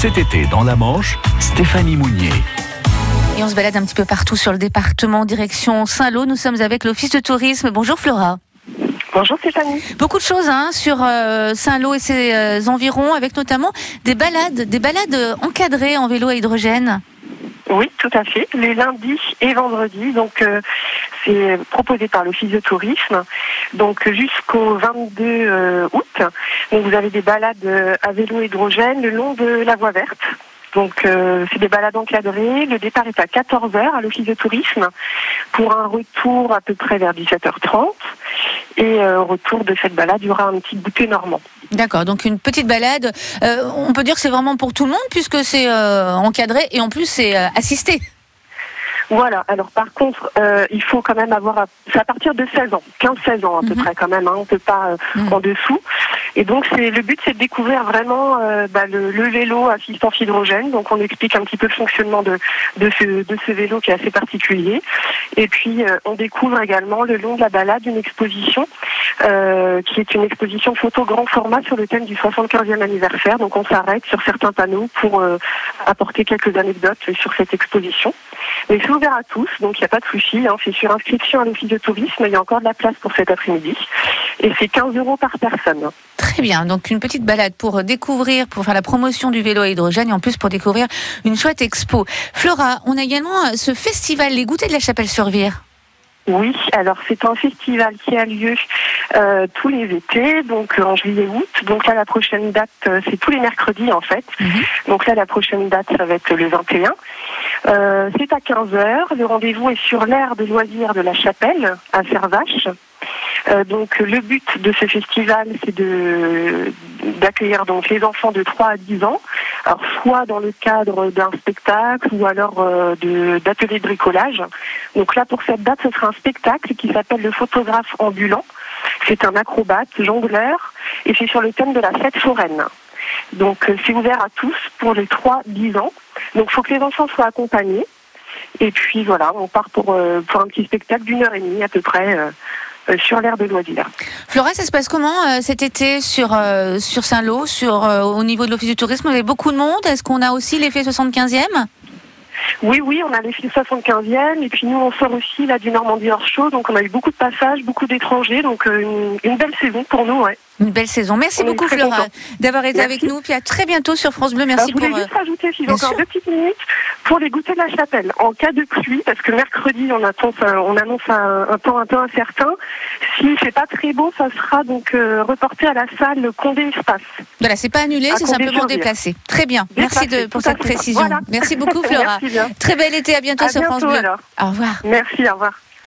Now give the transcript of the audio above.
Cet été, dans la Manche, Stéphanie Mounier. Et on se balade un petit peu partout sur le département, direction Saint-Lô. Nous sommes avec l'Office de tourisme. Bonjour Flora. Bonjour Stéphanie. Beaucoup de choses hein, sur euh, Saint-Lô et ses euh, environs, avec notamment des balades, des balades euh, encadrées en vélo à hydrogène. Oui, tout à fait. Les lundis et vendredis. Donc, euh, c'est proposé par l'Office de tourisme. Donc, jusqu'au 22 euh, août. Vous avez des balades euh, à vélo hydrogène le long de la voie verte. Donc, c'est des balades encadrées. Le départ est à 14h à l'Office de tourisme pour un retour à peu près vers 17h30. Et euh, au retour de cette balade, il y aura un petit goûter normand. D'accord, donc une petite balade. Euh, on peut dire que c'est vraiment pour tout le monde puisque c'est euh, encadré et en plus c'est assisté. Voilà. Alors par contre, euh, il faut quand même avoir, c'est à partir de 16 ans, 15-16 ans à peu Mhm. près quand même. Hein, on peut pas euh, Mhm. en dessous. Et donc c'est le but, c'est de découvrir vraiment euh, bah, le, le vélo assistance hydrogène. Donc on explique un petit peu le fonctionnement de de ce de ce vélo qui est assez particulier. Et puis euh, on découvre également le long de la balade une exposition euh, qui est une exposition de photos grand format sur le thème du 75e anniversaire. Donc on s'arrête sur certains panneaux pour euh, apporter quelques anecdotes sur cette exposition. Mais c'est ouvert à tous, donc il n'y a pas de souci. Hein. C'est sur inscription à l'office de tourisme. Il y a encore de la place pour cet après-midi. Et c'est 15 euros par personne. Très bien, donc une petite balade pour découvrir, pour faire la promotion du vélo à hydrogène et en plus pour découvrir une chouette expo. Flora, on a également euh, ce festival, les goûters de la Chapelle-sur-Vire. Oui, alors c'est un festival qui a lieu euh, tous les étés, donc euh, en juillet-août. Donc là, la prochaine date, c'est tous les mercredis en fait. Mhm. Donc là, la prochaine date, ça va être le 21. Euh, c'est à 15h. Le rendez-vous est sur l'aire de loisirs de la Chapelle, à Servache. Euh, donc le but de ce festival, c'est de d'accueillir donc les enfants de 3 à 10 ans, alors soit dans le cadre d'un spectacle ou alors euh, de d'ateliers de bricolage. Donc là, pour cette date, ce sera un spectacle qui s'appelle le photographe ambulant. C'est un acrobate, jongleur, et c'est sur le thème de la fête foraine. Donc euh, c'est ouvert à tous pour les 3-10 ans. Donc il faut que les enfants soient accompagnés. Et puis voilà, on part pour, euh, pour un petit spectacle d'une heure et demie à peu près sur l'aire de loisirs. Flora, ça se passe comment euh, cet été sur, euh, sur Saint-Lô, sur, euh, au niveau de l'Office du tourisme? Vous avez beaucoup de monde Est-ce qu'on a aussi l'effet 75e Oui, oui, on a les filles 75e et puis nous on sort aussi là du Normandie hors show, donc on a eu beaucoup de passages, beaucoup d'étrangers, donc euh, une, une belle saison pour nous. Ouais. Une belle saison. Merci beaucoup Flora d'avoir été Merci. avec nous. Puis à très bientôt sur France Bleu. Alors, Merci je voulais pour... euh, juste rajouter, si j'ai bien encore sûr. deux petites minutes, pour les goûters de la chapelle. En cas de pluie, parce que mercredi on annonce, un- on annonce un, un temps un peu incertain, s'il fait pas très beau, ça sera donc euh, reporté à la salle Condé Espace. Voilà, c'est pas annulé, c'est simplement déplacé. Très bien. Merci de, pour cette précision. Voilà. Merci beaucoup Flora. Merci. Très bel été. À bientôt À sur France Bleu. alors. Au revoir. Merci, au revoir.